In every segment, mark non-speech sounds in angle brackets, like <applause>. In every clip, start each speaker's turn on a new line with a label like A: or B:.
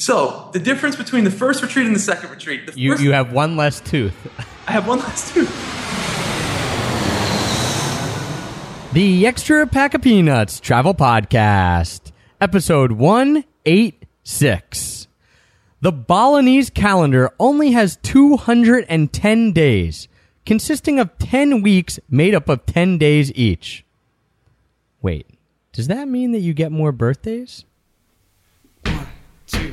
A: So the difference between the first retreat and the second retreat. The
B: You
A: first,
B: you have one less tooth. <laughs>
A: I have one less tooth.
B: The Extra Pack of Peanuts Travel Podcast, episode 186. The Balinese calendar only has 210 days, consisting of 10 weeks made up of 10 days each. Wait, does that mean that you get more birthdays?
C: I'll show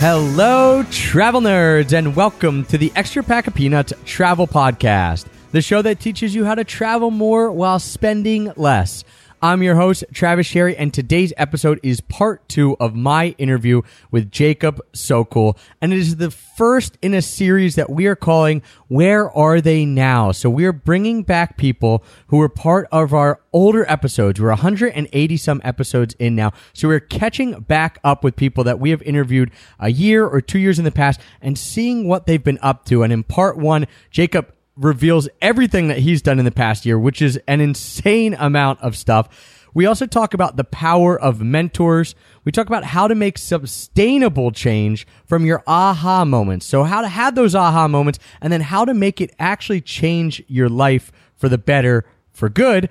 B: Hello, travel nerds, and welcome to the Extra Pack of Peanuts Travel Podcast, the show that teaches you how to travel more while spending less. I'm your host, Travis Sherry, and today's episode is part two of my interview with Jacob Sokol. And it is the first in a series that we are calling Where Are They Now? So we are bringing back people who were part of our older episodes. We're 180 some episodes in now. So we're catching back up with people that we have interviewed a year or two years in the past and seeing what they've been up to. And in part one, Jacob reveals everything that he's done in the past year, which is an insane amount of stuff. We also talk about the power of mentors. We talk about how to make sustainable change from your aha moments. So how to have those aha moments and then how to make it actually change your life for the better, for good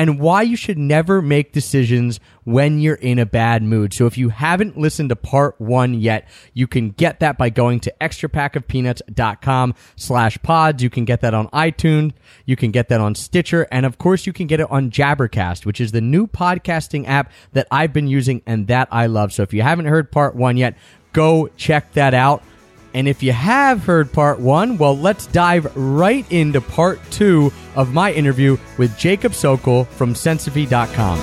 B: and why you should never make decisions when you're in a bad mood. So if you haven't listened to part one yet, you can get that by going to extrapackofpeanuts.com slash pods. You can get that on iTunes. You can get that on Stitcher. And of course, you can get it on Jabbercast, which is the new podcasting app that I've been using and that I love. So if you haven't heard part one yet, go check that out. And if you have heard part one, well, let's dive right into part two of my interview with Jacob Sokol from Sensophy.com.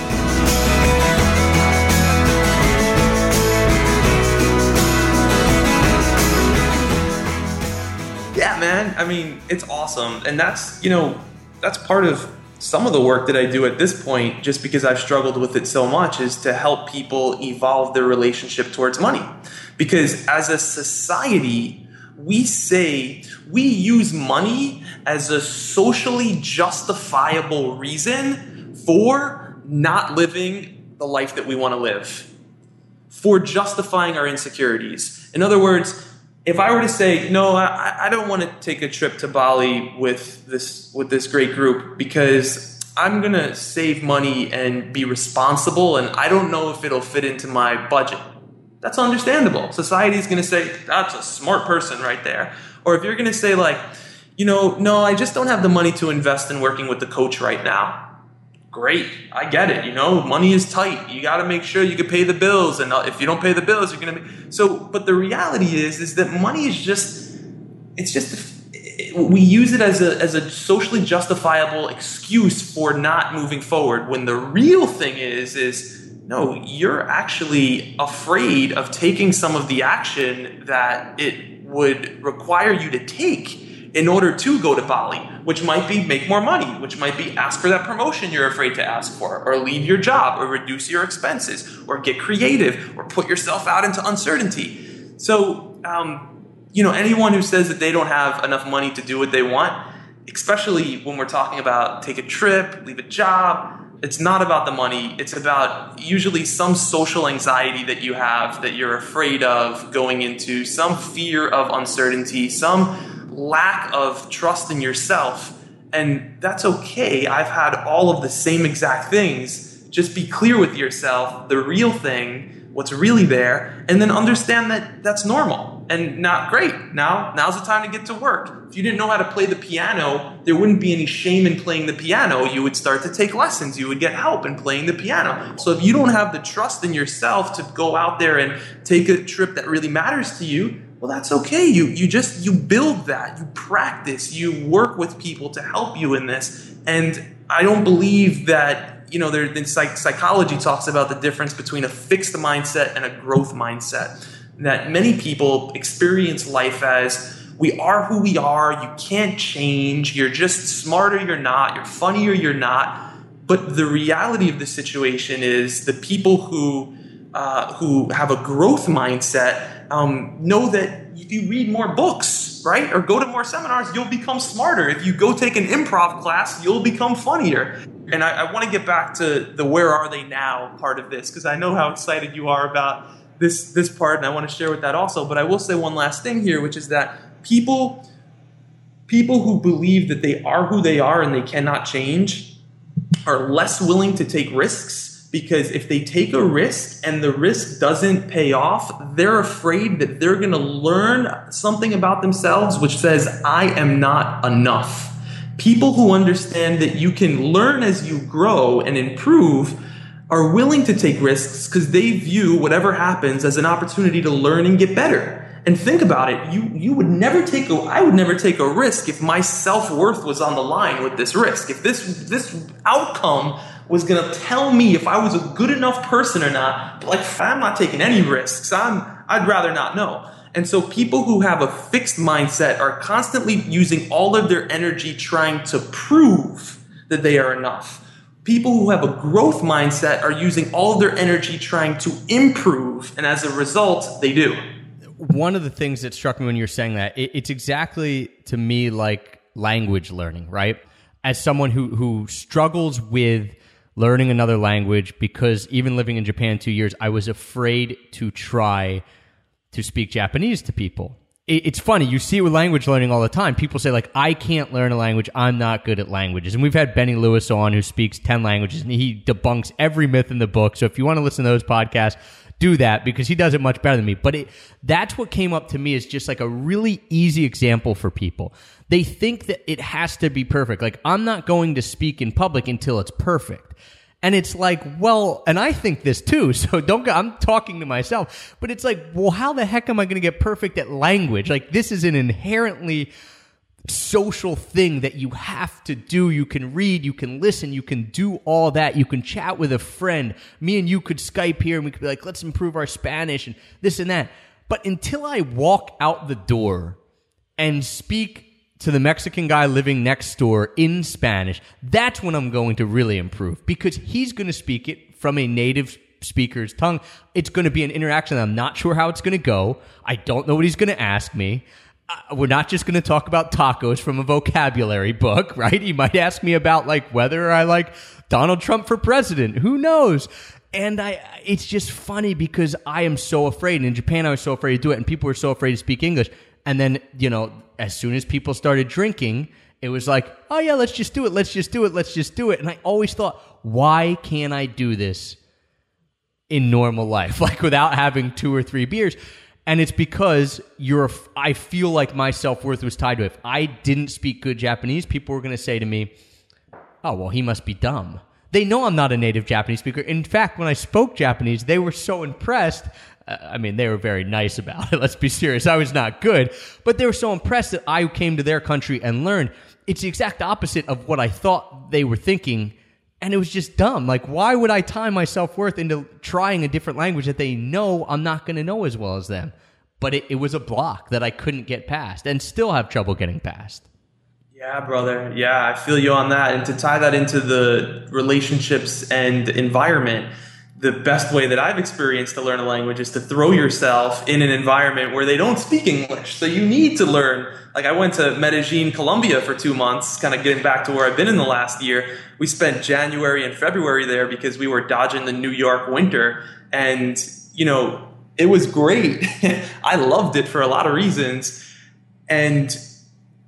A: Yeah, man. I mean, it's awesome. And that's, you know, that's part of some of the work that I do at this point, just because I've struggled with it so much, is to help people evolve their relationship towards money. Because as a society, we say we use money as a socially justifiable reason for not living the life that we want to live, for justifying our insecurities. In other words, if I were to say, no, I, I don't want to take a trip to Bali with this with this great group because I'm gonna save money and be responsible, and I don't know if it'll fit into my budget. That's understandable. Society is gonna say that's a smart person right there. Or if you're gonna say like, you know, no, I just don't have the money to invest in working with the coach right now great. I get it you know? Money is tight. You got to make sure you can pay the bills and uh, if you don't pay the bills you're gonna be so but the reality is is that money is just it's just we use it as a as a socially justifiable excuse for not moving forward when the real thing is is no you're actually afraid of taking some of the action that it would require you to take in order to go to Bali, which might be make more money, which might be ask for that promotion you're afraid to ask for, or leave your job, or reduce your expenses, or get creative, or put yourself out into uncertainty. So, um, you know, anyone who says that they don't have enough money to do what they want, especially when we're talking about take a trip, leave a job, it's not about the money. It's about usually some social anxiety that you have that you're afraid of going into, some fear of uncertainty, some lack of trust in yourself. And that's okay. I've had all of the same exact things. Just be clear with yourself, the real thing, what's really there, and then understand that that's normal and not great. Now, now's the time to get to work. If you didn't know how to play the piano, there wouldn't be any shame in playing the piano. You would start to take lessons. You would get help in playing the piano. So if you don't have the trust in yourself to go out there and take a trip that really matters to you, well that's okay. You you just you build that. You practice. You work with people to help you in this. And I don't believe that you know, there in psych- psychology talks about the difference between a fixed mindset and a growth mindset. That many people experience life as we are who we are. You can't change. You're just smarter. You're not. You're funnier. You're not. But the reality of the situation is the people who uh, who have a growth mindset um, know that if you read more books, right, or go to more seminars, you'll become smarter. If you go take an improv class, you'll become funnier. And I, I want to get back to the where are they now part of this because I know how excited you are about this this part, and I want to share with that also. But I will say one last thing here, which is that people people who believe that they are who they are and they cannot change are less willing to take risks because if they take a risk and the risk doesn't pay off, they're afraid that they're going to learn something about themselves which says, I am not enough. People who understand that you can learn as you grow and improve are willing to take risks because they view whatever happens as an opportunity to learn and get better. And think about it, you you would never take a I would never take a risk if my self-worth was on the line with this risk. If this this outcome was to tell me if I was a good enough person or not, like I'm not taking any risks. I'm I'd rather not know. And so people who have a fixed mindset are constantly using all of their energy trying to prove that they are enough. People who have a growth mindset are using all of their energy trying to improve, and as a result, they do
B: one of the things that struck me when you're saying that it, it's exactly to me like language learning right as someone who who struggles with learning another language because even living in japan two years i was afraid to try to speak japanese to people. It's funny you see it with language learning all the time. People say like i can't learn a language. I'm not good at languages. And we've had benny lewis on who speaks 10 languages and he debunks every myth in the book. So if you want to listen to those podcasts do that because he does it much better than me. But it, that's what came up to me is just like a really easy example for people. They think that it has to be perfect. Like, I'm not going to speak in public until it's perfect. And it's like, well, and I think this too. <laughs> So don't go, I'm talking to myself, but it's like, well, how the heck am I going to get perfect at language? Like, this is an inherently social thing that you have to do. You can read, you can listen, you can do all that. You can chat with a friend. Me and you could Skype here and we could be like, let's improve our Spanish and this and that. But until I walk out the door and speak to the Mexican guy living next door in Spanish, that's when I'm going to really improve because he's going to speak it from a native speaker's tongue. It's going to be an interaction. I'm not sure how it's going to go. I don't know what he's going to ask me uh, we're not just going to talk about tacos from a vocabulary book, <laughs> right? He might ask me about like whether I like Donald Trump for president. Who knows? And I, it's just funny because I am so afraid. And in Japan, I was so afraid to do it, and people were so afraid to speak English. And then, you know, as soon as people started drinking, it was like, oh yeah, let's just do it. Let's just do it. Let's just do it. And I always thought, why can't I do this in normal life, <laughs> like without having two or three beers? And it's because you're i feel like my self-worth was tied to it. If i didn't speak good japanese people were going to say to me oh well he must be dumb. They know i'm not a native japanese speaker. In fact when i spoke japanese they were so impressed uh, i mean they were very nice about it <laughs> let's be serious i was not good but they were so impressed that i came to their country and learned. It's the exact opposite of what i thought they were thinking and it was just dumb. Like, why would I tie my self worth into trying a different language that they know I'm not going to know as well as them? But it, it was a block that I couldn't get past and still have trouble getting past.
A: Yeah, brother. Yeah, I feel you on that. And to tie that into the relationships and environment, the best way that I've experienced to learn a language is to throw yourself in an environment where they don't speak English. So you need to learn. Like I went to Medellin, Colombia for two months, kind of getting back to where I've been in the last year. We spent January and February there because we were dodging the New York winter. And, you know, it was great. <laughs> I loved it for a lot of reasons. And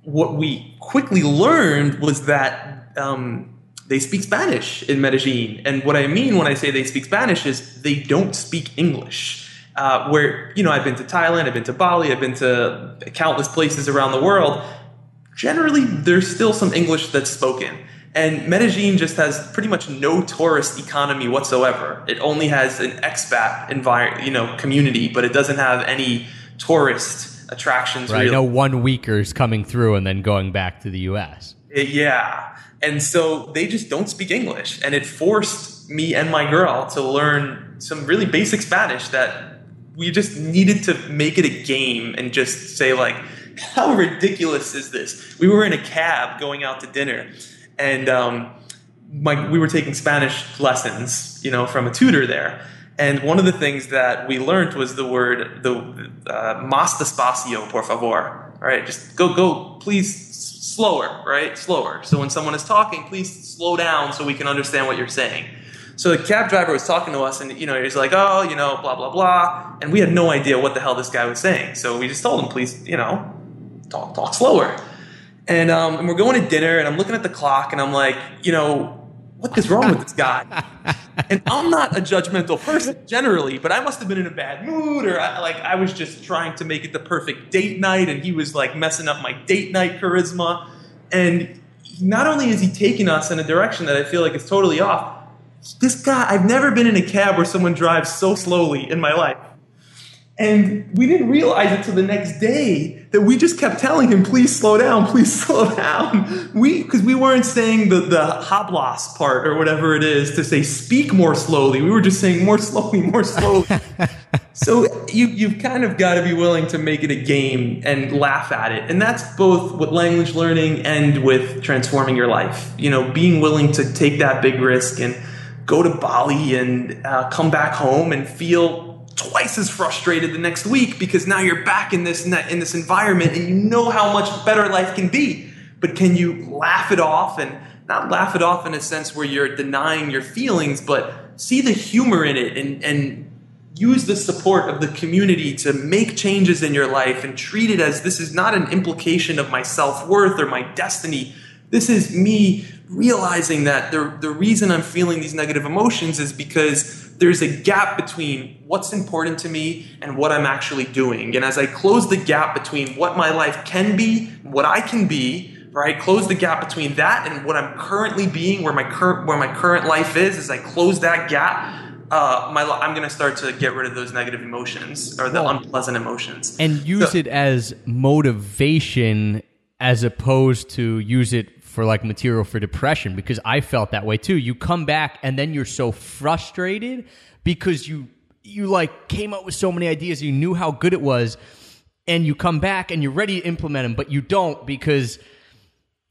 A: what we quickly learned was that um, they speak Spanish in Medellin. And what I mean when I say they speak Spanish is they don't speak English. Uh, where, you know, I've been to Thailand, I've been to Bali, I've been to countless places around the world. Generally, there's still some English that's spoken. And Medellin just has pretty much no tourist economy whatsoever. It only has an expat environment, you know, community, but it doesn't have any tourist attractions.
B: Right,
A: really.
B: no one weekers coming through and then going back to the U.S.
A: Yeah. And so they just don't speak English. And it forced me and my girl to learn some really basic Spanish that we just needed to make it a game and just say, like, how ridiculous is this? We were in a cab going out to dinner, and um, my, we were taking Spanish lessons, you know, from a tutor there. And one of the things that we learned was the word, the uh, más despacio, por favor. All right, Just go, go, please slower, right? Slower. So when someone is talking, please slow down so we can understand what you're saying. So the cab driver was talking to us, and you know, he's like, "Oh, you know, blah blah blah," and we had no idea what the hell this guy was saying. So we just told him, "Please, you know, talk talk slower." And, um, and we're going to dinner, and I'm looking at the clock, and I'm like, you know, what is wrong with this guy? <laughs> and I'm not a judgmental person generally, but I must have been in a bad mood, or I, like I was just trying to make it the perfect date night, and he was like messing up my date night charisma. And not only is he taking us in a direction that I feel like is totally off, this guy, I've never been in a cab where someone drives so slowly in my life. And we didn't realize it till the next day that we just kept telling him, please slow down, please <laughs> slow down. We, because we weren't saying the, the hablas part or whatever it is to say speak more slowly. We were just saying more slowly, more slowly. <laughs> so you, you've kind of got to be willing to make it a game and laugh at it. And that's both with language learning and with transforming your life. You know, being willing to take that big risk and go to Bali and uh, come back home and feel twice as frustrated the next week because now you're back in this in this environment and you know how much better life can be. But can you laugh it off and not laugh it off in a sense where you're denying your feelings, but see the humor in it and, and use the support of the community to make changes in your life and treat it as this is not an implication of my self worth or my destiny. This is me realizing that the, the reason I'm feeling these negative emotions is because there's a gap between what's important to me and what I'm actually doing. And as I close the gap between what my life can be, what I can be, right? Close the gap between that and what I'm currently being, where my current where my current life is. As I close that gap, uh, my li- I'm going to start to get rid of those negative emotions or the
B: Well,
A: unpleasant emotions.
B: and use
A: So-
B: it as motivation as opposed to use it for like material for depression because I felt that way too. You come back and then you're so frustrated because you you like came up with so many ideas, you knew how good it was, and you come back and you're ready to implement them, but you don't because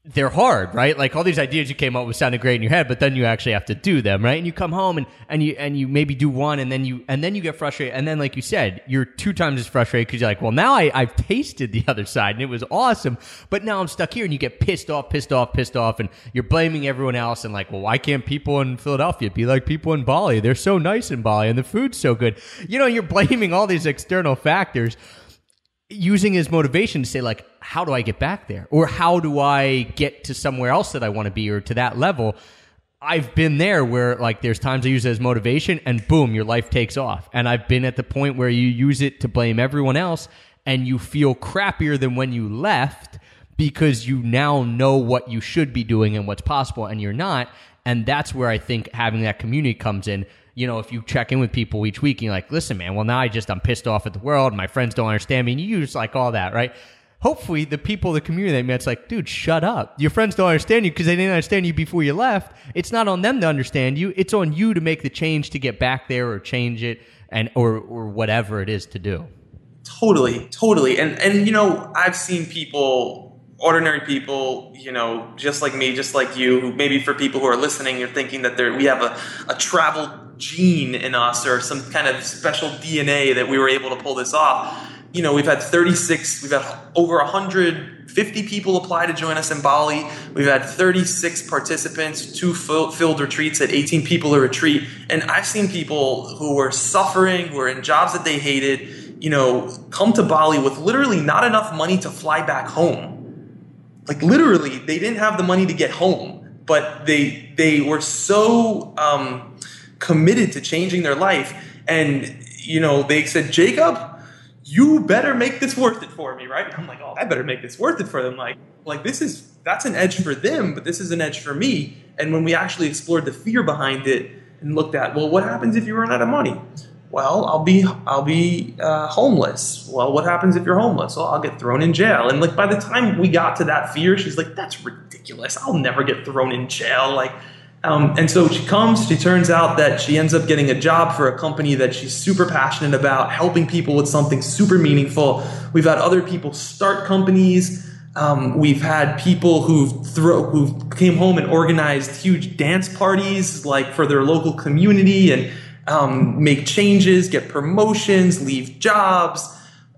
B: they're hard, right? Like all these ideas you came up with sounded great in your head, but then you actually have to do them, right? And you come home and, and you and you maybe do one, and then you and then you get frustrated, and then like you said, you're two times as frustrated because you're like, well, now I, I've tasted the other side and it was awesome, but now I'm stuck here, and you get pissed off, pissed off, pissed off, and you're blaming everyone else, and like, well, why can't people in Philadelphia be like people in Bali? They're so nice in Bali, and the food's so good. You know, you're blaming all these external factors using his motivation to say like how do i get back there? Or how do i get to somewhere else that i want to be or to that level? I've been there where like there's times i use it as motivation and boom your life takes off. And i've been at the point where you use it to blame everyone else and you feel crappier than when you left because you now know what you should be doing and what's possible and you're not. And that's where i think having that community comes in you know, if you check in with people each week you're like, listen, man, well, now I just, I'm pissed off at the world. My friends don't understand me. And you use like all that, right? Hopefully, the people, the community that met, it's like, dude, shut up. Your friends don't understand you because they didn't understand you before you left. It's not on them to understand you. It's on you to make the change to get back there or change it and, or, or whatever it is to do.
A: Totally, totally. And and you know, I've seen people, ordinary people, you know, just like me, just like you, who maybe for people who are listening, you're thinking that we have a, a travel gene in us or some kind of special DNA that we were able to pull this off. You know, we've had 36, we've had over 150 people apply to join us in Bali. We've had 36 participants, two filled retreats at 18 people a retreat. And I've seen people who were suffering, who were in jobs that they hated, you know, come to Bali with literally not enough money to fly back home. Like literally, they didn't have the money to get home, but they they were so um, committed to changing their life, and you know, they said, Jacob, you better make this worth it for me, right? And I'm like, oh, I better make this worth it for them. Like, like this is that's an edge for them, but this is an edge for me. And when we actually explored the fear behind it and looked at, well, what happens if you run out of money? Well, I'll be I'll be uh, homeless. Well, what happens if you're homeless? Well, I'll get thrown in jail. And like by the time we got to that fear, she's like, "That's ridiculous. I'll never get thrown in jail." Like, um, and so she comes. She turns out that she ends up getting a job for a company that she's super passionate about, helping people with something super meaningful. We've had other people start companies. Um, we've had people who've throw who came home and organized huge dance parties, like for their local community, and um, make changes, get promotions, leave jobs.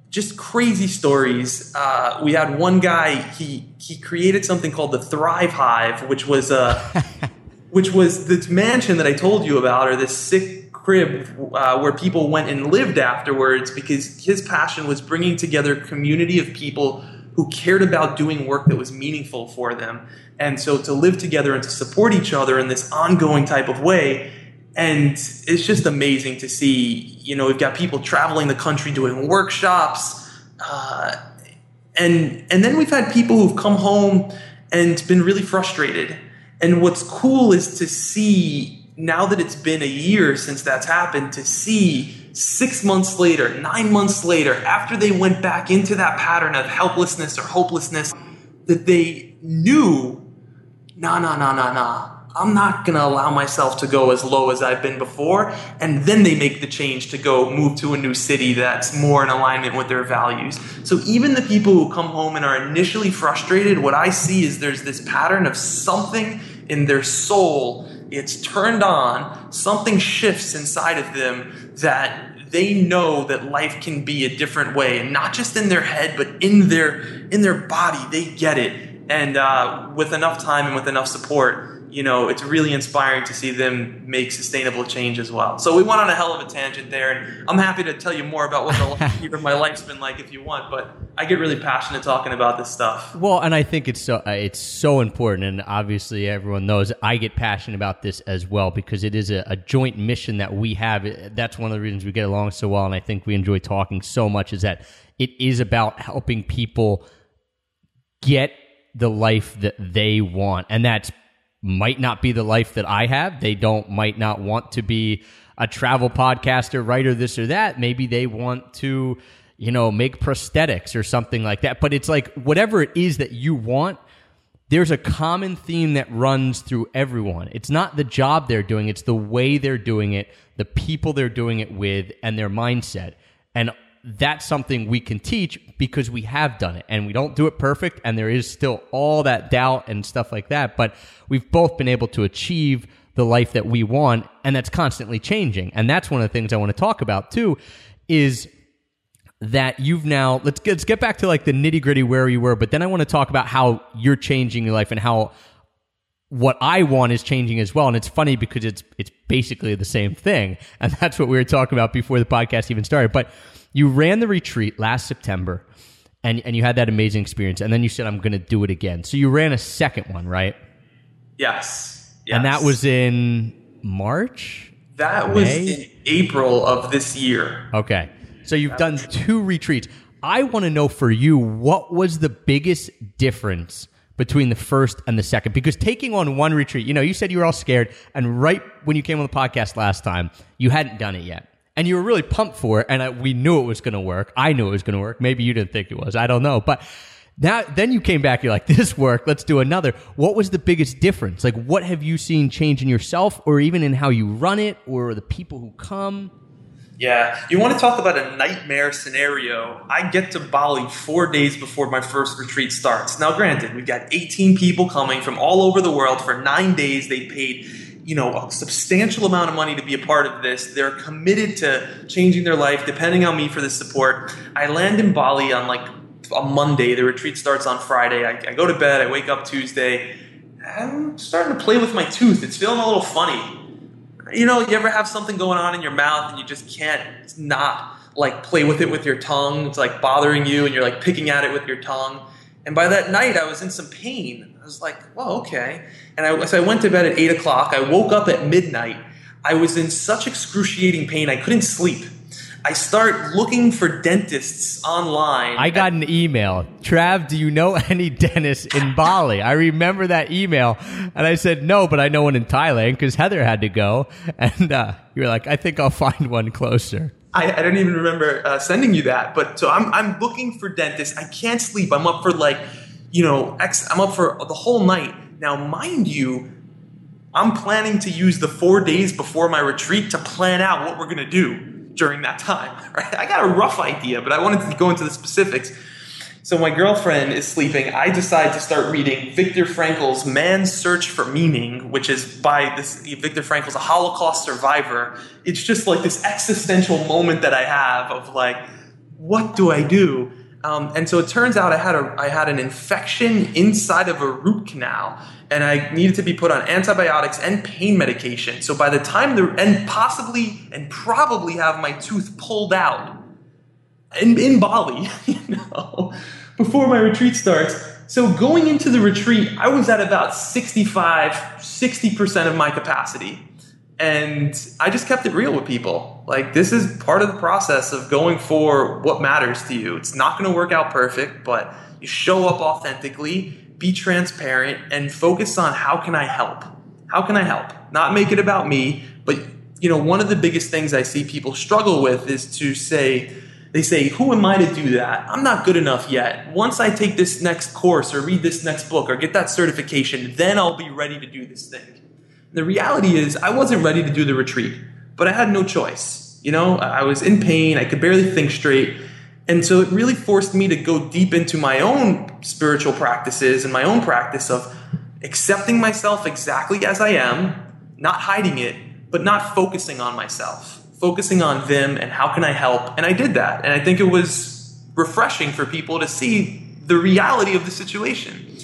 A: Just crazy stories. Uh, we had one guy. He he created something called the Thrive Hive, which was a <laughs> which was this mansion that I told you about, or this sick crib uh, where people went and lived afterwards because his passion was bringing together a community of people who cared about doing work that was meaningful for them. And so to live together and to support each other in this ongoing type of way. And it's just amazing to see, you know, we've got people traveling the country doing workshops. Uh, and, and then we've had people who've come home and been really frustrated. And what's cool is to see now that it's been a year since that's happened, to see six months later, nine months later, after they went back into that pattern of helplessness or hopelessness, that they knew, nah, nah, nah, nah, nah. I'm not going to allow myself to go as low as I've been before. And then they make the change to go move to a new city that's more in alignment with their values. So even the people who come home and are initially frustrated, what I see is there's this pattern of something in their soul. It's turned on, something shifts inside of them that they know that life can be a different way, and not just in their head, but in their in their body. They get it, and uh, with enough time and with enough support, you know, it's really inspiring to see them make sustainable change as well. So we went on a hell of a tangent there, and I'm happy to tell you more about what the <laughs> my life's been like if you want. But I get really passionate talking about this stuff.
B: Well, and I think it's so uh, it's so important, and obviously everyone knows I get passionate about this as well because it is a, a joint mission that we have. That's one of the reasons we get along so well, and I think we enjoy talking so much. Is that it is about helping people get the life that they want, and that's might not be the life that I have. They don't might not want to be a travel podcaster, writer, this or that. Maybe they want to, you know, make prosthetics or something like that. But it's like whatever it is that you want, there's a common theme that runs through everyone. It's not the job they're doing, it's the way they're doing it, the people they're doing it with, and their mindset. And that's something we can teach because we have done it and we don't do it perfect and there is still all that doubt and stuff like that but we've both been able to achieve the life that we want and that's constantly changing and that's one of the things i want to talk about too is that you've now let's get, let's get back to like the nitty gritty where you were but then i want to talk about how you're changing your life and how what I want is changing as well. And it's funny because it's it's basically the same thing. And <laughs> that's what we were talking about before the podcast even started. But you ran the retreat last September and, and you had that amazing experience. And then you said, I'm going to do it again. So you ran a second one, right?
A: Yes. yes.
B: And that was in March?
A: That was
B: May?
A: in April of this year.
B: Okay. So you've done two retreats. I want to know for you, what was the biggest difference between the first and the second? Because taking on one retreat, you know, you said you were all scared, and right when you came on the podcast last time, you hadn't done it yet. And you were really pumped for it, and I, we knew it was going to work. I knew it was going to work. Maybe you didn't think it was. I don't know. But now, then you came back. You're like, <laughs> "This worked. Let's do another." What was the biggest difference? Like, what have you seen change in yourself, or even in how you run it, or the people who come?
A: Yeah, you want to talk about a nightmare scenario? I get to Bali four days before my first retreat starts. Now, granted, we've got 18 people coming from all over the world for nine days. They paid, you know, a substantial amount of money to be a part of this. They're committed to changing their life, depending on me for the support. I land in Bali on like a Monday. The retreat starts on Friday. I, I go to bed. I wake up Tuesday. I'm starting to play with my tooth. It's feeling a little funny you know, you ever have something going on in your mouth and you just can't not like play with it with your tongue? It's like bothering you and you're like picking at it with your tongue. And by that night, I was in some pain. I was like, well, okay. And I, so I went to bed at 8 o'clock. I woke up at midnight. I was in such excruciating pain, I couldn't sleep. I start looking for dentists online.
B: I got an email. Trav, do you know <laughs> any dentists in Bali? I remember that email, and I said no, but I know one in Thailand because Heather had to go, <laughs> and uh, you were like, I think I'll <laughs> find one closer.
A: I, I don't even remember uh, sending you that, but so I'm I'm looking for dentists. I can't sleep. I'm up for like, you know, X, I'm up for the whole night. Now, mind you, I'm planning to use the four days before my retreat to plan out what we're gonna do during that time. <laughs> Right? I got a rough idea, but I wanted to go into the specifics. So my girlfriend is sleeping. I decide to start reading Viktor Frankl's Man's Search for Meaning, which is by this Viktor Frankl's a Holocaust survivor. It's just like this existential moment that I have of like, what do I do? Um, and so it turns out I had a I had an infection inside of a root canal, and I needed to be put on antibiotics and pain medication. So by the time the and possibly and probably have my tooth pulled out in, in Bali, <laughs> you know, before my retreat starts. So going into the retreat, I was at about 65, 60% of my capacity. And I just kept it real with people. Like, this is part of the process of going for what matters to you. It's not going to work out perfect, but you show up authentically, be transparent, and focus on how can I help? How can I help? Not make it about me, but you know, one of the biggest things I see people struggle with is to say, they say, Who am I to do that? I'm not good enough yet. Once I take this next course or read this next book or get that certification, then I'll be ready to do this thing. The reality is, I wasn't ready to do the retreat, but I had no choice. You know, I was in pain, I could barely think straight. And so it really forced me to go deep into my own spiritual practices and my own practice of accepting myself exactly as I am, not hiding it, but not focusing on myself, focusing on them and how can I help. And I did that. And I think it was refreshing for people to see the reality of the situation.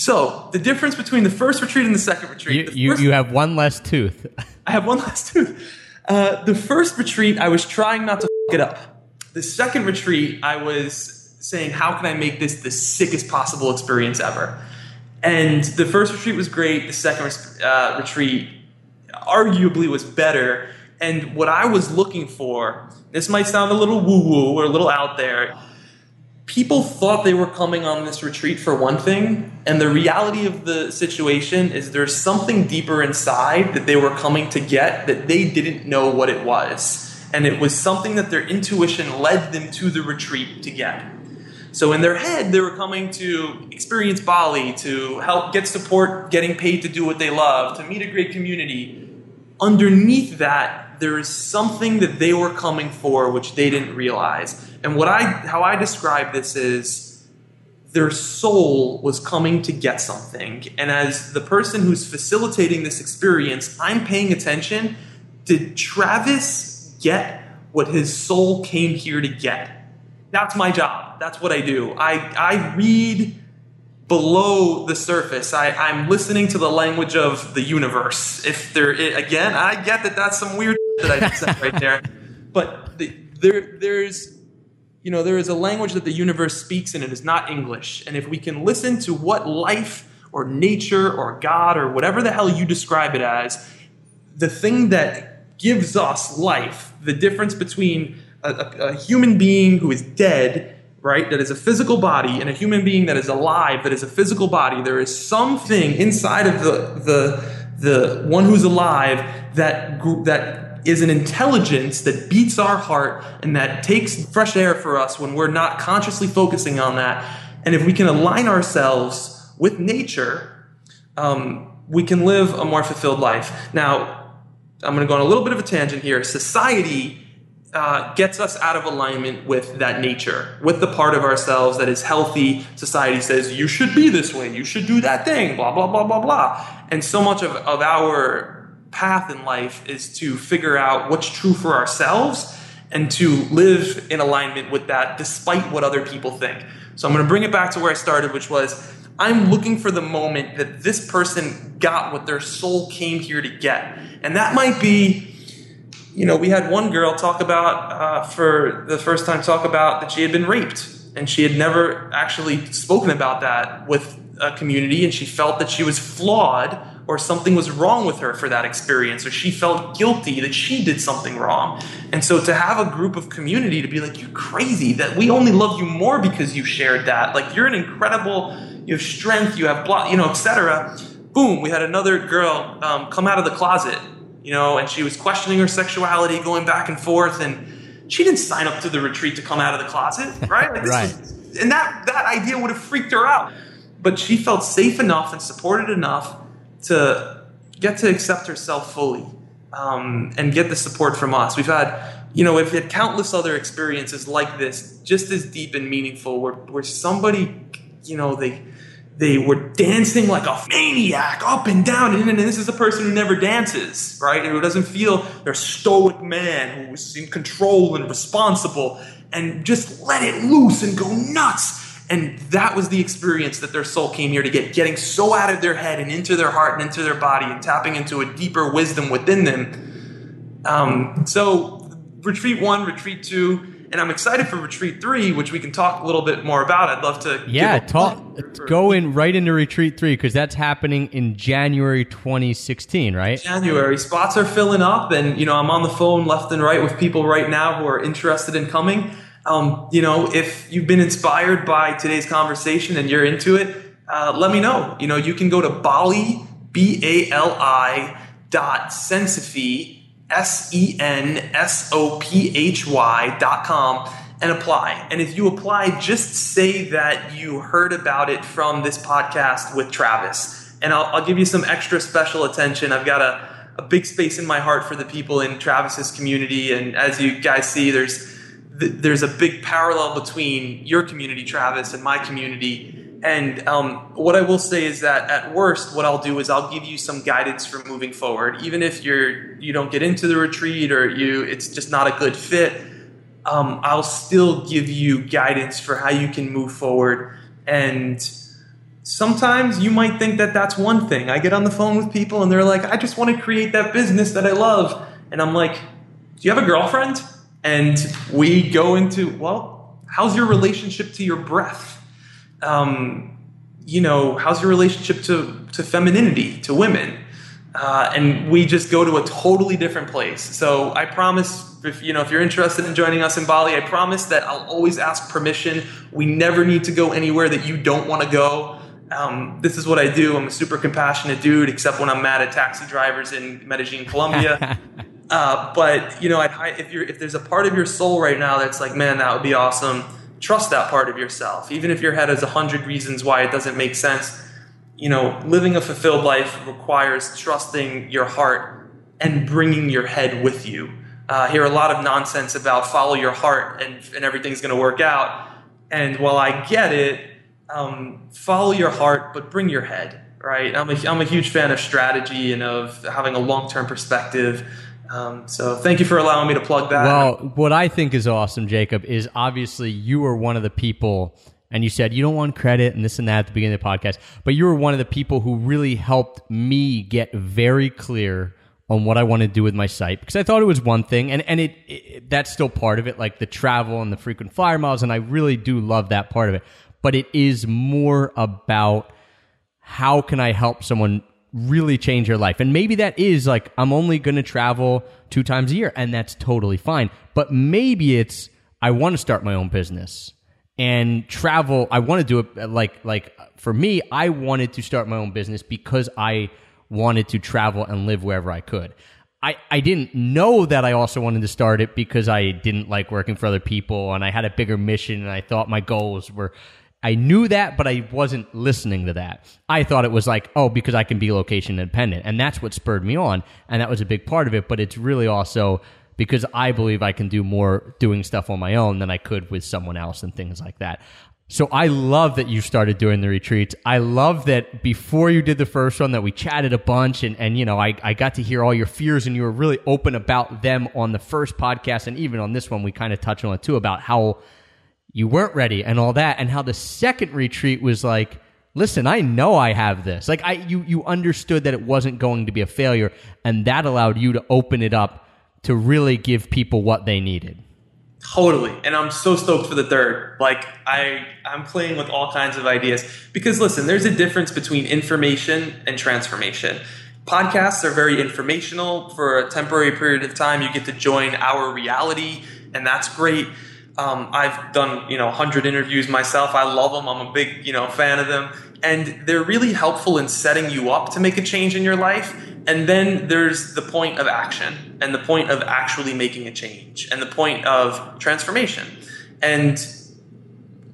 A: So, the difference between the first retreat and the second retreat.
B: You
A: the
B: you,
A: first-
B: you have one less tooth. <laughs>
A: I have one less tooth. Uh, the first retreat, I was trying not to f- it up. The second retreat, I was saying, how can I make this the sickest possible experience ever? And the first retreat was great. The second uh, retreat, arguably, was better. And what I was looking for, this might sound a little woo woo or a little out there. People thought they were coming on this retreat for one thing, and the reality of the situation is there's something deeper inside that they were coming to get that they didn't know what it was. And it was something that their intuition led them to the retreat to get. So in their head, they were coming to experience Bali, to help get support, getting paid to do what they love, to meet a great community. Underneath that, there is something that they were coming for which they didn't realize. And what I how I describe this is their soul was coming to get something. And as the person who's facilitating this experience, I'm paying attention. Did Travis get what his soul came here to get? That's my job. That's what I do. I, I read below the surface. I, I'm listening to the language of the universe. If there, again, I get that that's some weird <laughs> that I just said right there. But the, there, there's, you know, there is a language that the universe speaks and it is not English. And if we can listen to what life or nature or God or whatever the hell you describe it as, the thing that gives us life, the difference between a, a, a human being who is dead, right, that is a physical body, and a human being that is alive, that is a physical body, there is something inside of the the the one who's alive that that is an intelligence that beats our heart and that takes fresh air for us when we're not consciously focusing on that. And if we can align ourselves with nature, um, we can live a more fulfilled life. Now, I'm going to go on a little bit of a tangent here. Society uh, gets us out of alignment with that nature, with the part of ourselves that is healthy. Society says, you should be this way, you should do that thing, blah, blah, blah, blah, blah. And so much of, of our path in life is to figure out what's true for ourselves and to live in alignment with that despite what other people think. So I'm going to bring it back to where I started, which was I'm looking for the moment that this person got what their soul came here to get. And that might be, you know, we had one girl talk about, uh, for the first time, talk about that she had been raped. And she had never actually spoken about that with a community, and she felt that she was flawed or something was wrong with her for that experience, or she felt guilty that she did something wrong. And so to have a group of community to be like, you're crazy, that we only love you more because you shared that. Like you're an incredible, you have strength, you have blah, you know, etc. Boom, we had another girl um, come out of the closet, you know, and she was questioning her sexuality, going back and forth, and she didn't sign up to the retreat to come out of the closet, <laughs> right? Like this
B: Right.
A: was- and that that idea would have freaked her out. But she felt safe enough and supported enough to get to accept herself fully um, and get the support from us. We've had, you know, we've had countless other experiences like this, just as deep and meaningful, where, where somebody, you know, they they were dancing like a maniac up and down, and, and this is a person who never dances, right? Who doesn't feel their stoic man who's in control and responsible, and just let it loose and go nuts. And that was the experience that their soul came here to get, getting so out of their head and into their heart and into their body and tapping into a deeper wisdom within them. Um, so, retreat one, retreat two, and I'm excited for retreat three, which we can talk a little bit more about. I'd love to.
B: Yeah, talk.
A: for-
B: Go in right into retreat three because that's happening in January 2016, right?
A: January. Spots are filling up, and you know I'm on the phone left and right with people right now who are interested in coming. Um, you know, if you've been inspired by today's conversation and you're into it, uh, let me know. You know, you can go to Bali B A L I dot Sensophy S E N S O P H Y dot com and apply. And if you apply, just say that you heard about it from this podcast with Travis. And I'll, I'll give you some extra special attention. I've got a, a big space in my heart for the people in Travis's community. And as you guys see, there's th- there's a big parallel between your community, Travis, and my community. And um, what I will say is that at worst, what I'll do is I'll give you some guidance for moving forward. Even if you're you don't get into the retreat or you it's just not a good fit, um, I'll still give you guidance for how you can move forward. And sometimes you might think that that's one thing. I get on the phone with people and they're like, I just want to create that business that I love. And I'm like, Do you have a girlfriend? And we go into, well, how's your relationship to your breath? Um, you know, how's your relationship to, to femininity, to women? Uh, and we just go to a totally different place. So I promise, if you know, if you're interested in joining us in Bali, I promise that I'll always ask permission. We never need to go anywhere that you don't want to go. Um, this is what I do. I'm a super compassionate dude, except when I'm mad at taxi drivers in Medellin, Colombia. <laughs> uh, but you know, if if there's a part of your soul right now that's like, man, that would be awesome. Trust that part of yourself, even if your head has a hundred reasons why it doesn't make sense you know, living a fulfilled life requires trusting your heart and bringing your head with you. Uh, I hear a lot of nonsense about follow your heart and, and everything's going to work out. And while I get it, um, follow your heart, but bring your head, right? I'm a, I'm a huge fan of strategy and of having a long term perspective. Um, so thank you for allowing me to plug that.
B: Well, what I think is awesome, Jacob, is obviously you were one of the people, and you said you don't want credit and this and that at the beginning of the podcast, but you were one of the people who really helped me get very clear on what I want to do with my site because I thought it was one thing, and and it, it that's still part of it, like the travel and the frequent flyer miles, and I really do love that part of it. But it is more about how can I help someone really change your life? And maybe that is like, I'm only going to travel two times a year, and that's totally fine. But maybe it's, I want to start my own business and travel. I want to do it like, like for me, I wanted to start my own business because I wanted to travel and live wherever I could. I, I didn't know that I also wanted to start it because I didn't like working for other people and I had a bigger mission and I thought my goals were I knew that, but I wasn't listening to that. I thought it was like, oh, because I can be location independent. And that's what spurred me on. And that was a big part of it. But it's really also because I believe I can do more doing stuff on my own than I could with someone else and things like that. So I love that you started doing the retreats. I love that before you did the first one that we chatted a bunch and, and you know, I, I got to hear all your fears and you were really open about them on the first podcast. And even on this one, we kind of touched on it too about how you weren't ready and all that and how the second retreat was like listen i know i have this like i you you understood that it wasn't going to be a failure and that allowed you to open it up to really give people what they needed
A: Totally. And I'm so stoked for the third. Like I I'm playing with all kinds of ideas because listen, there's a difference between information and transformation. podcasts are very informational. For a temporary period of time, you get to join our reality, and that's great. Um, I've done you know 100 interviews myself. I love them. I'm a big you know fan of them, and they're really helpful in setting you up to make a change in your life. And then there's the point of action, and the point of actually making a change, and the point of transformation, and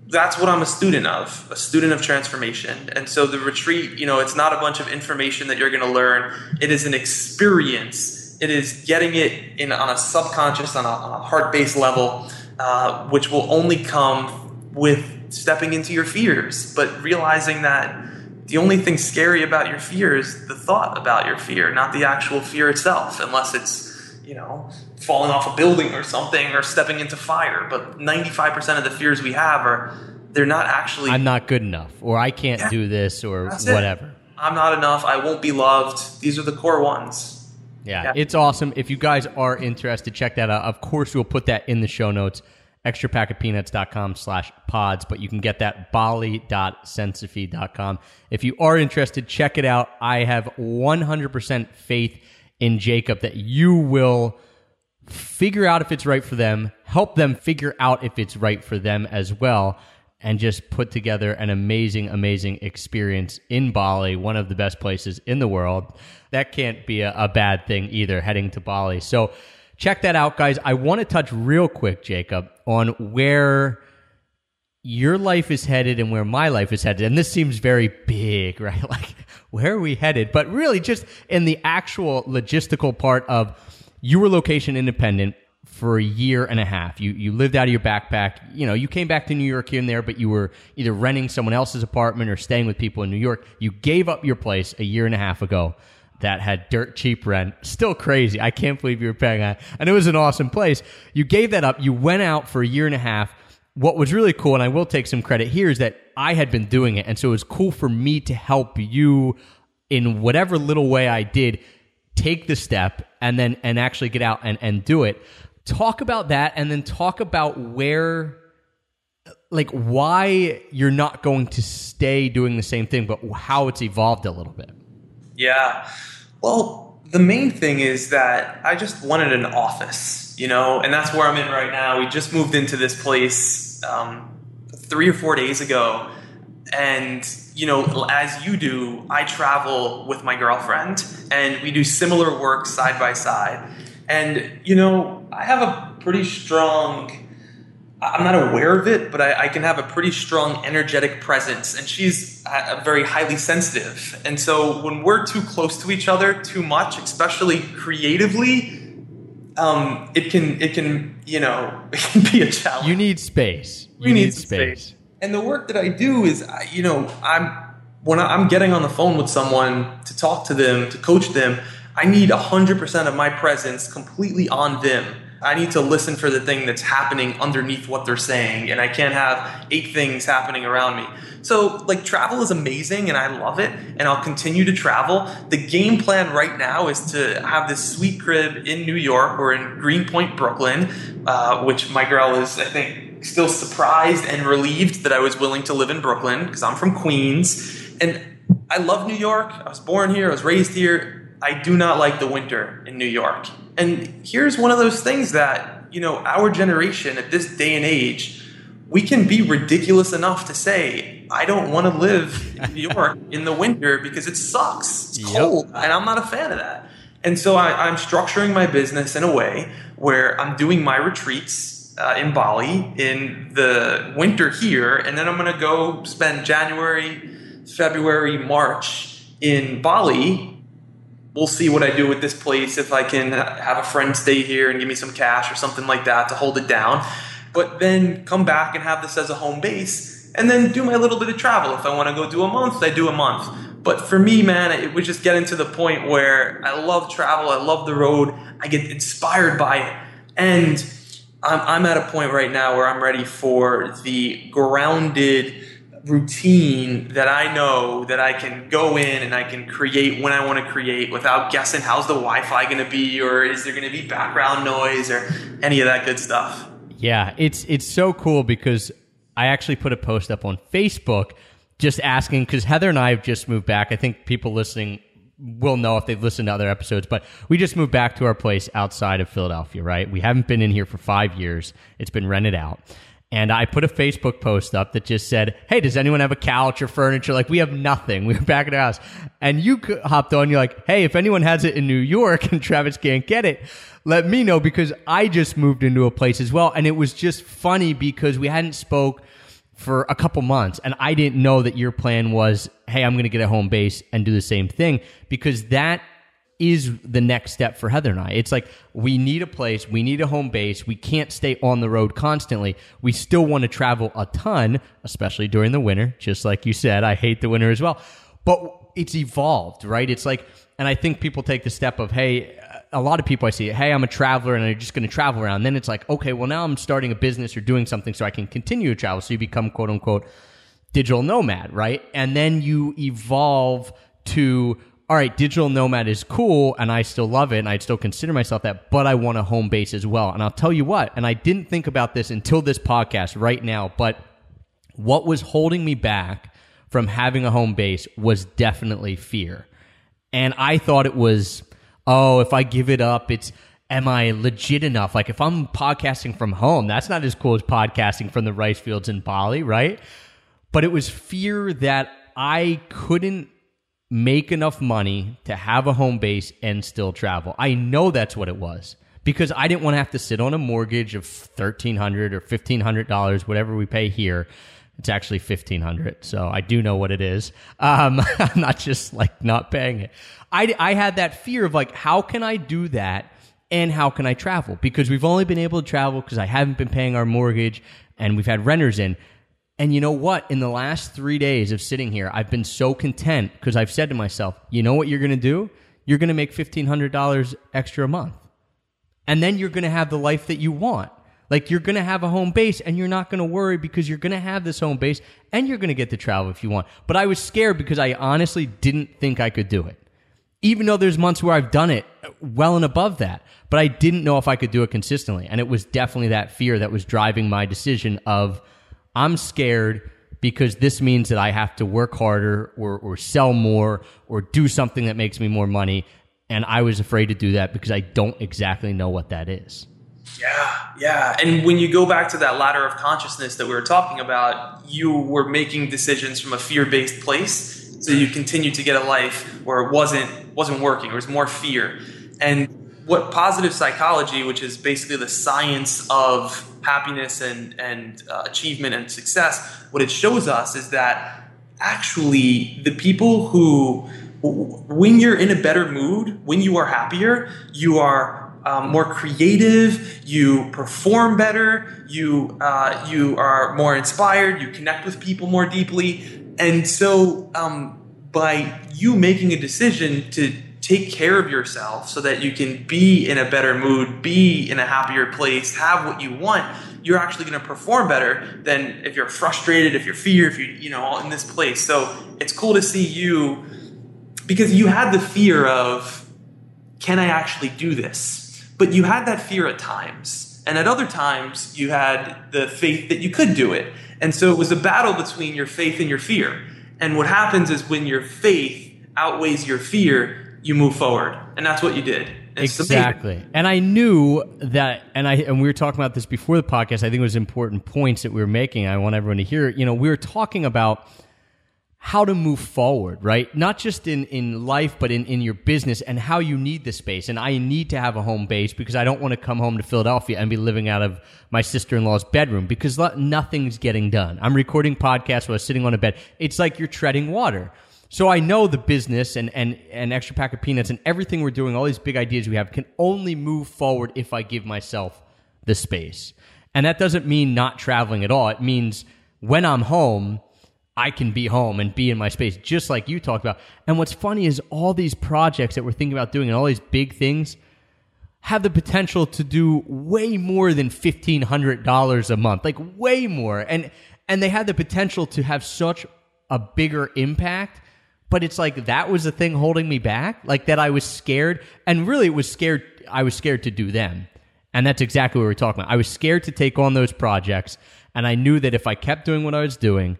A: that's what I'm a student of, a student of transformation. And so the retreat, you know, it's not a bunch of information that you're going to learn. It is an experience. It is getting it in on a subconscious, on a, on a heart-based level, uh, which will only come with stepping into your fears, but realizing that the only thing scary about your fear is the thought about your fear, not the actual fear itself, unless it's you know, falling off a building or something or stepping into fire. But 95% of the fears we have are they're not actually
B: I'm not good enough, or I can't
A: Yeah.
B: do this, or
A: That's it.
B: whatever.
A: I'm not enough, I won't be loved. These are the core ones.
B: Yeah,
A: Yeah.
B: it's awesome. If you guys are interested, check that out. Of course, we'll put that in the show notes. extrapackofpeanuts.com slash pods, but you can get that bali.sensophy.com. If you are interested, check it out. I have 100% faith in Jacob that you will figure out if it's right for them, help them figure out if it's right for them as well, and just put together an amazing, amazing experience in Bali, one of the best places in the world. That can't be a, a bad thing either, heading to Bali. So check that out, guys. I want to touch real quick, Jacob, on where your life is headed and where my life is headed. And this seems very big, <laughs> right? Like, where are we headed? But really, just in the actual logistical part of you location independent for a year and a half. You you lived out of your backpack. You know, you came back to New York here and there, but you were either renting someone else's apartment or staying with people in New York. You gave up your place a year and a half ago that had dirt cheap rent. Still crazy. I can't believe you were paying that. And it was an awesome place. You gave that up. You went out for a year and a half. What was really cool, and I will take some credit here, is that I had been doing it. And so it was cool for me to help you in whatever little way I did take the step and then and actually get out and, and do it. Talk about that and then talk about where like why you're not going to stay doing the same thing, but how it's evolved a little bit.
A: Yeah. Well, the main thing is that I just wanted an office, you know, and that's where I'm in right now. We just moved into this place um, three or four days ago. And, you know, as you do, I travel with my girlfriend and we do similar work side by side. And, you know, I have a pretty strong I'm not aware of it, but I, I can have a pretty strong energetic presence, and she's uh, very highly sensitive. And so when we're too close to each other too much, especially creatively, um, it can it can you know <laughs> it can be a challenge.
B: You need space. You
A: We need some space. And the work that I do is, you know, I'm when I'm getting on the phone with someone to talk to them, to coach them, I need 100% of my presence completely on them. I need to listen for the thing that's happening underneath what they're saying, and I can't have eight things happening around me. So, like, travel is amazing, and I love it, and I'll continue to travel. The game plan right now is to have this sweet crib in New York or in Greenpoint, Brooklyn, uh, which my girl is, I think, still surprised and relieved that I was willing to live in Brooklyn because I'm from Queens. And I love New York. I was born here, I was raised here. I do not like the winter in New York. And here's one of those things that, you know, our generation at this day and age, we can be ridiculous enough to say, I don't want to live in New York <laughs> in the winter because it sucks. It's
B: Yep.
A: cold. And I'm not a fan of that. And so I, I'm structuring my business in a way where I'm doing my retreats uh, in Bali in the winter here, and then I'm going to go spend January, February, March in Bali. We'll see what I do with this place if I can have a friend stay here and give me some cash or something like that to hold it down. But then come back and have this as a home base, and then do my little bit of travel. If I want to go do a month, I do a month. But for me, man, it was just getting to the point where I love travel, I love the road, I get inspired by it. And I'm, I'm at a point right now where I'm ready for the grounded routine that I know that I can go in and I can create when I want to create without guessing how's the Wi-Fi going to be or is there going to be background noise or any of that good stuff.
B: Yeah, it's it's so cool because I actually put a post up on Facebook just asking because Heather and I have just moved back. I think people listening will know if they've listened to other episodes, but we just moved back to our place outside of Philadelphia, right? We haven't been in here for five years. It's been rented out. And I put a Facebook post up that just said, Hey, does anyone have a couch or furniture? Like, we have nothing. <laughs> We are back at our house. And you hopped on. You're like, Hey, if anyone has it in New York <laughs> and Travis can't get it, let me know because I just moved into a place as well. And it was just funny because we hadn't spoke for a couple months and I didn't know that your plan was, Hey, I'm going to get a home base and do the same thing because that is the next step for Heather and I. It's like we need a place, we need a home base. We can't stay on the road constantly. We still want to travel a ton, especially during the winter, just like you said. I hate the winter as well. But it's evolved, right? It's like and I think people take the step of, hey, a lot of people I see, hey, I'm a traveler and I'm just going to travel around. Then it's like, okay, well now I'm starting a business or doing something so I can continue to travel. So you become quote unquote digital nomad, right? And then you evolve to all right, digital nomad is cool and I still love it and I still consider myself that, but I want a home base as well. And I'll tell you what, and I didn't think about this until this podcast right now, but what was holding me back from having a home base was definitely fear. And I thought it was, oh, if I give it up, it's, am I legit enough? Like if I'm podcasting from home, that's not as cool as podcasting from the rice fields in Bali, right? But it was fear that I couldn't make enough money to have a home base and still travel. I know that's what it was because I didn't want to have to sit on a mortgage of 1300 or $1500 whatever we pay here. It's actually 1500 so I do know what it is. Um, <laughs> I'm not just like not paying it. I, I had that fear of like, how can I do that? And how can I travel? Because we've only been able to travel because I haven't been paying our mortgage and we've had renters in. And you know what? In the last three days of sitting here, I've been so content because I've said to myself, you know what you're going to do? You're going to make $1,500 extra a month. And then you're going to have the life that you want. Like you're going to have a home base and you're not going to worry because you're going to have this home base and you're going to get to travel if you want. But I was scared because I honestly didn't think I could do it. Even though there's months where I've done it uh, well and above that, but I didn't know if I could do it consistently. And it was definitely that fear that was driving my decision of, I'm scared because this means that I have to work harder or, or sell more or do something that makes me more money. And I was afraid to do that because I don't exactly know what that is.
A: Yeah, yeah. And when you go back to that ladder of consciousness that we were talking about, you were making decisions from a fear-based place. So you continued to get a life where it wasn't wasn't working. There was more fear. And what positive psychology, which is basically the science of happiness and, and uh, achievement and success, what it shows us is that actually the people who, when you're in a better mood, when you are happier, you are um, more creative, you perform better, you, uh, you are more inspired, you connect with people more deeply. And so, um, by you making a decision to take care of yourself so that you can be in a better mood, be in a happier place, have what you want, you're actually going to perform better than if you're frustrated, if you're fear, if you you know all in this place. So it's cool to see you because you had the fear of can I actually do this? But you had that fear at times. And at other times you had the faith that you could do it. And so it was a battle between your faith and your fear. And what happens is when your faith outweighs your fear, you move forward, and that's what you did. It's
B: exactly.
A: amazing.
B: And I knew that, and I and we were talking about this before the podcast. I think it was important points that we were making. I want everyone to hear. You know, we were talking about how to move forward, right? Not just in, in life, but in, in your business and how you need the space. And I need to have a home base because I don't want to come home to Philadelphia and be living out of my sister in law's bedroom because nothing's getting done. I'm recording podcasts while sitting on a bed. It's like you're treading water. So I know the business and, and, and extra pack of peanuts and everything we're doing, all these big ideas we have can only move forward if I give myself the space. And that doesn't mean not traveling at all. It means when I'm home, I can be home and be in my space, just like you talked about. And what's funny is all these projects that we're thinking about doing and all these big things have the potential to do way more than $1,500 a month, like way more. And, and they have the potential to have such a bigger impact but it's like that was the thing holding me back like that i was scared and really it was scared i was scared to do them and that's exactly what we're talking about i was scared to take on those projects and i knew that if i kept doing what i was doing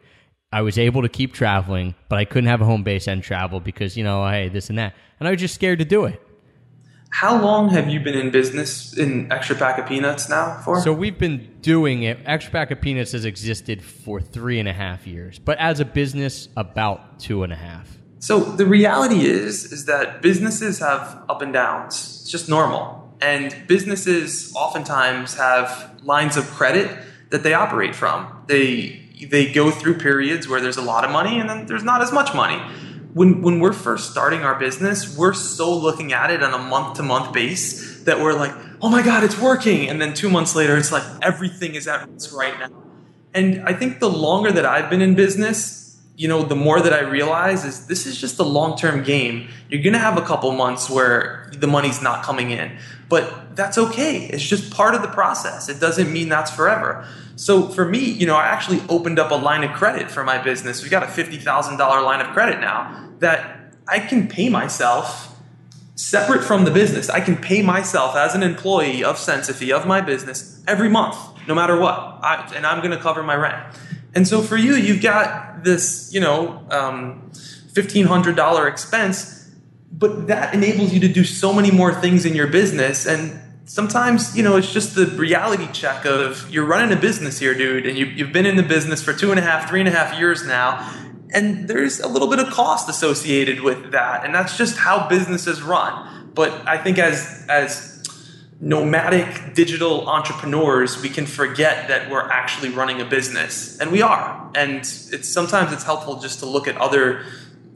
B: I was able to keep traveling, but I couldn't have a home base and travel because, you know, hey, this and that. And I was just scared to do it.
A: How long have you been in business in Extra Pack of Peanuts now for?
B: So we've been doing it. Extra Pack of Peanuts has existed for three and a half years, but as a business, about two and a half.
A: So the reality is is that businesses have up and downs. It's just normal. And businesses oftentimes have lines of credit that they operate from. They they go through periods where there's a lot of money and then there's not as much money. When when we're first starting our business, we're so looking at it on a month to month base that we're like, "Oh my god, it's working." And then 2 months later, it's like everything is at risk right now. And I think the longer that I've been in business, you know, the more that I realize is this is just a long term game. You're going to have a couple months where the money's not coming in, but that's okay. It's just part of the process. It doesn't mean that's forever. So for me, you know, I actually opened up a line of credit for my business. We've got a $50,000 line of credit now that I can pay myself separate from the business. I can pay myself as an employee of Sensophy, of my business, every month, no matter what. I, and I'm going to cover my rent. And so for you, you've got this, you know, um, $1,500 expense, but that enables you to do so many more things in your business. And sometimes, you know, it's just the reality check of you're running a business here, dude, and you, you've been in the business for two and a half, three and a half years now. And there's a little bit of cost associated with that. And that's just how businesses run. But I think as, as nomadic digital entrepreneurs, we can forget that we're actually running a business, and we are. And it's sometimes it's helpful just to look at other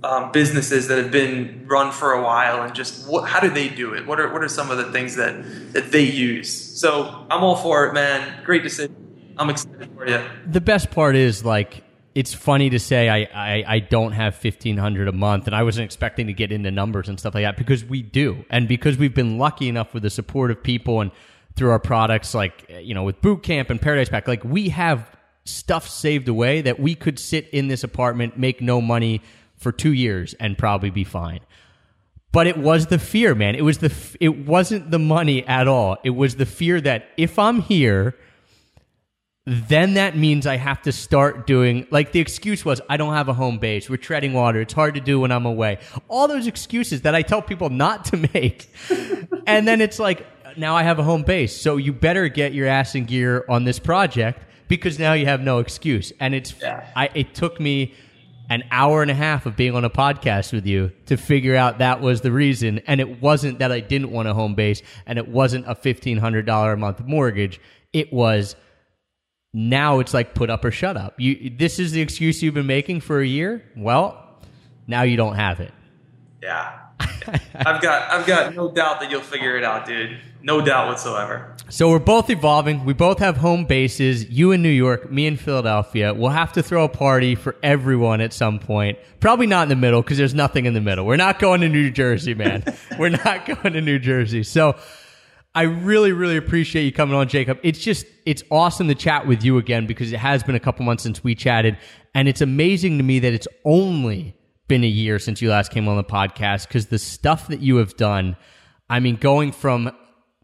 A: um, businesses that have been run for a while and just what, how do they do it? What are what are some of the things that that they use? So I'm all for it, man. Great decision. I'm excited for you.
B: The best part is like it's funny to say I, I, I don't have fifteen hundred a month, and I wasn't expecting to get into numbers and stuff like that because we do, and because we've been lucky enough with the support of people and through our products, like you know, with Boot Camp and Paradise Pack, like we have stuff saved away that we could sit in this apartment, make no money for two years, and probably be fine. But it was the fear, man. It was the it wasn't the money at all. It was the fear that if I'm here then that means I have to start doing like the excuse was I don't have a home base. We're treading water. It's hard to do when I'm away. All those excuses that I tell people not to <laughs> make. and then it's like now I have a home base. So you better get your ass in gear on this project because now you have no excuse. And it's
A: Yeah.
B: I it took me an hour and a half of being on a podcast with you to figure out that was the reason. And it wasn't that I didn't want a home base and it wasn't a $1,500 a month mortgage. It was now it's like put up or shut up. You this is the excuse you've been making for a year? Well, now you don't have it.
A: Yeah. <laughs> I've got I've got no doubt that you'll figure it out, dude. No doubt whatsoever.
B: So we're both evolving. We both have home bases. You in New York, me in Philadelphia. We'll have to throw a party for everyone at some point. Probably not in the middle because there's nothing in the middle. We're not going to New Jersey, man. <laughs> we're not going to New Jersey. So I really, really appreciate you coming on, Jacob. It's just, it's awesome to chat with you again because it has been a couple months since we chatted. And it's amazing to me that it's only been a year since you last came on the podcast because the stuff that you have done, I mean, going from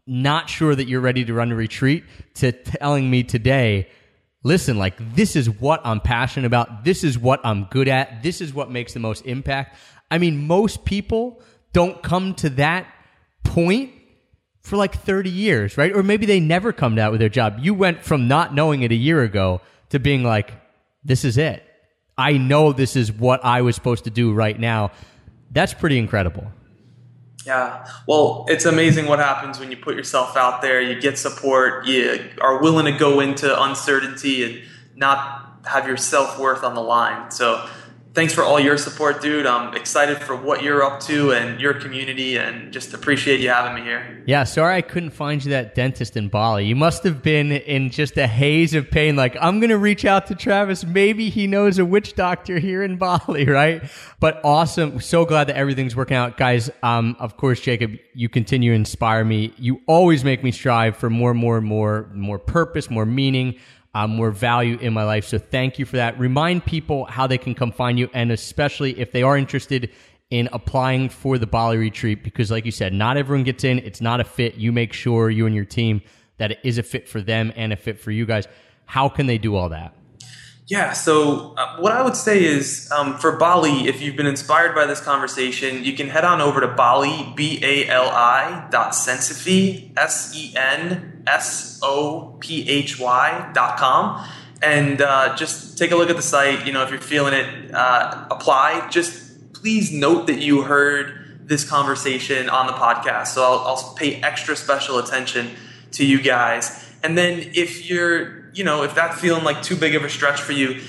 B: not sure that you're ready to run a retreat to telling me today, listen, like this is what I'm passionate about. This is what I'm good at. This is what makes the most impact. I mean, most people don't come to that point for like 30 years, right? Or maybe they never come that with their job. You went from not knowing it a year ago to being like, this is it. I know this is what I was supposed to do right now. That's pretty incredible.
A: Yeah. Well, it's amazing what happens when you put yourself out there, you get support, you are willing to go into uncertainty and not have your self worth on the line. So, thanks for all your support, dude. I'm excited for what you're up to and your community and just appreciate you having me here.
B: Yeah, sorry I couldn't find you that dentist in Bali. You must have been in just a haze of pain. Like, I'm going to reach out to Travis. Maybe he knows a witch doctor here in <laughs> Bali, right? But awesome. So glad that everything's working out. Guys, um, of course, Jacob, you continue to inspire me. You always make me strive for more, more, and more, more purpose, more meaning um, more value in my life. So thank you for that. Remind people how they can come find you, and especially if they are interested in applying for the Bali retreat, because like you said, not everyone gets in. It's not a fit. You make sure you and your team that it is a fit for them and a fit for you guys. How can they do all that?
A: Yeah, so uh, what I would say is um, for Bali, if you've been inspired by this conversation, you can head on over to Bali, B A L I dot Sensophy, S E N S O P H Y dot com, and uh, just take a look at the site. You know, if you're feeling it, uh, apply. Just please note that you heard this conversation on the podcast. So I'll, I'll pay extra special attention to you guys. And then if you're, you know, if that's feeling like too big of a stretch for you,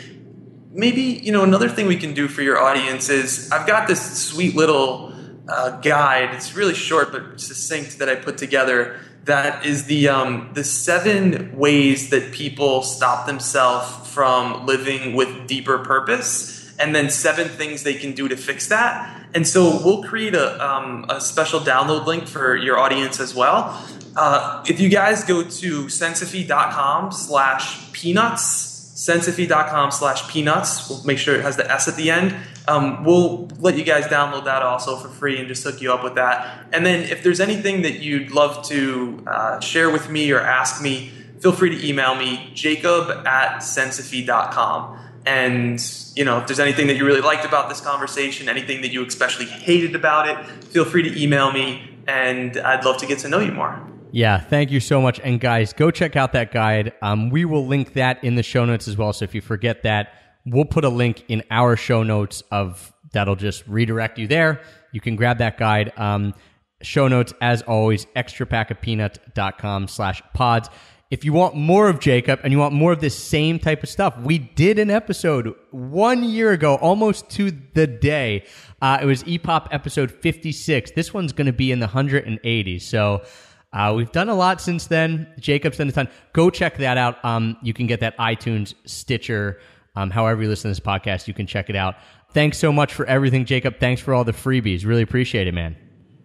A: maybe, you know, another thing we can do for your audience is I've got this sweet little uh, guide. It's really short but succinct that I put together. That is the um, the seven ways that people stop themselves from living with deeper purpose, and then seven things they can do to fix that. And so we'll create a, um, a special download link for your audience as well. Uh, if you guys go to sensophy.com slash peanuts, sensophy.com slash peanuts, we'll make sure it has the S at the end. Um, we'll let you guys download that also for free and just hook you up with that. And then if there's anything that you'd love to uh, share with me or ask me, feel free to email me, jacob at sensophy.com. And you know, if there's anything that you really liked about this conversation, anything that you especially hated about it, feel free to email me, and I'd love to get to know you more.
B: Yeah, thank you so much. And guys, go check out that guide. Um, we will link that in the show notes as well. So if you forget that, we'll put a link in our show notes of that'll just redirect you there. You can grab that guide. Um, show notes, as always, extrapackofpeanuts.com slash pods. If you want more of Jacob and you want more of this same type of stuff, we did an episode one year ago, almost to the day. Uh, it was EPOP episode 56. This one's going to be in the 180s. So uh, we've done a lot since then. Jacob's done a ton. Go check that out. Um, you can get that iTunes, Stitcher, um, however you listen to this podcast, you can check it out. Thanks so much for everything, Jacob. Thanks for all the freebies. Really appreciate it, man.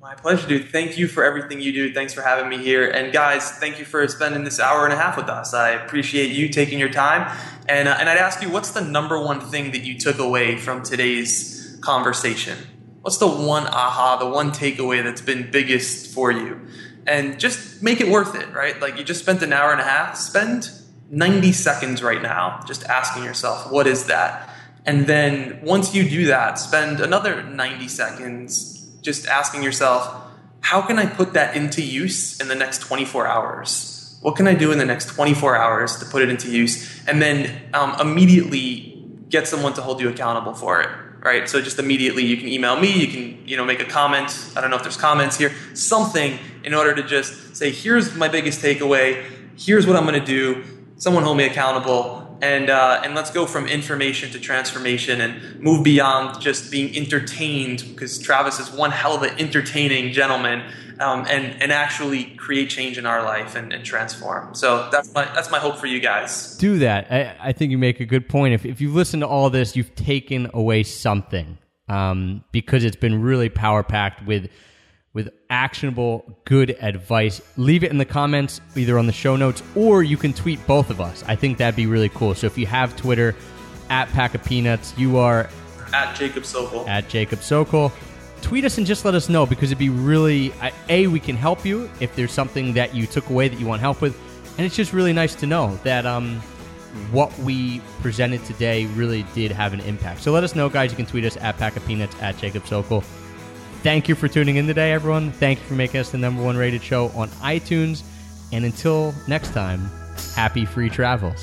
A: My pleasure, dude. Thank you for everything you do. Thanks for having me here. And guys, thank you for spending this hour and a half with us. I appreciate you taking your time. And, uh, and I'd ask you, what's the number one thing that you took away from today's conversation? What's the one aha, the one takeaway that's been biggest for you? And just make it worth it, right? Like you just spent an hour and a half. Spend 90 seconds right now just asking yourself, what is that? And then once you do that, spend another 90 seconds just asking yourself, how can I put that into use in the next 24 hours? What can I do in the next 24 hours to put it into use? And then um, immediately get someone to hold you accountable for it. Right. So just immediately you can email me, you can, you know, make a comment. I don't know if there's comments here, something in order to just say, here's my biggest takeaway, here's what I'm gonna do, someone hold me accountable, and uh, and let's go from information to transformation and move beyond just being entertained because Travis is one hell of an entertaining gentleman um, and and actually create change in our life and, and, transform. So that's my that's my hope for you guys.
B: Do that. I, I think you make a good point. If if you listen to all this, you've taken away something um, because it's been really power packed with with actionable, good advice. Leave it in the comments, either on the show notes, or you can tweet both of us. I think that'd be really cool. So if you have Twitter, at Pack of Peanuts, you are
A: at Jacob Sokol.
B: At Jacob Sokol. Tweet us and just let us know because it'd be really, A, we can help you if there's something that you took away that you want help with. And it's just really nice to know that um, what we presented today really did have an impact. So let us know, guys. You can tweet us at Pack of Peanuts, at Jacob Sokol. Thank you for tuning in today, everyone. Thank you for making us the number one rated show on iTunes. And until next time, happy free travels.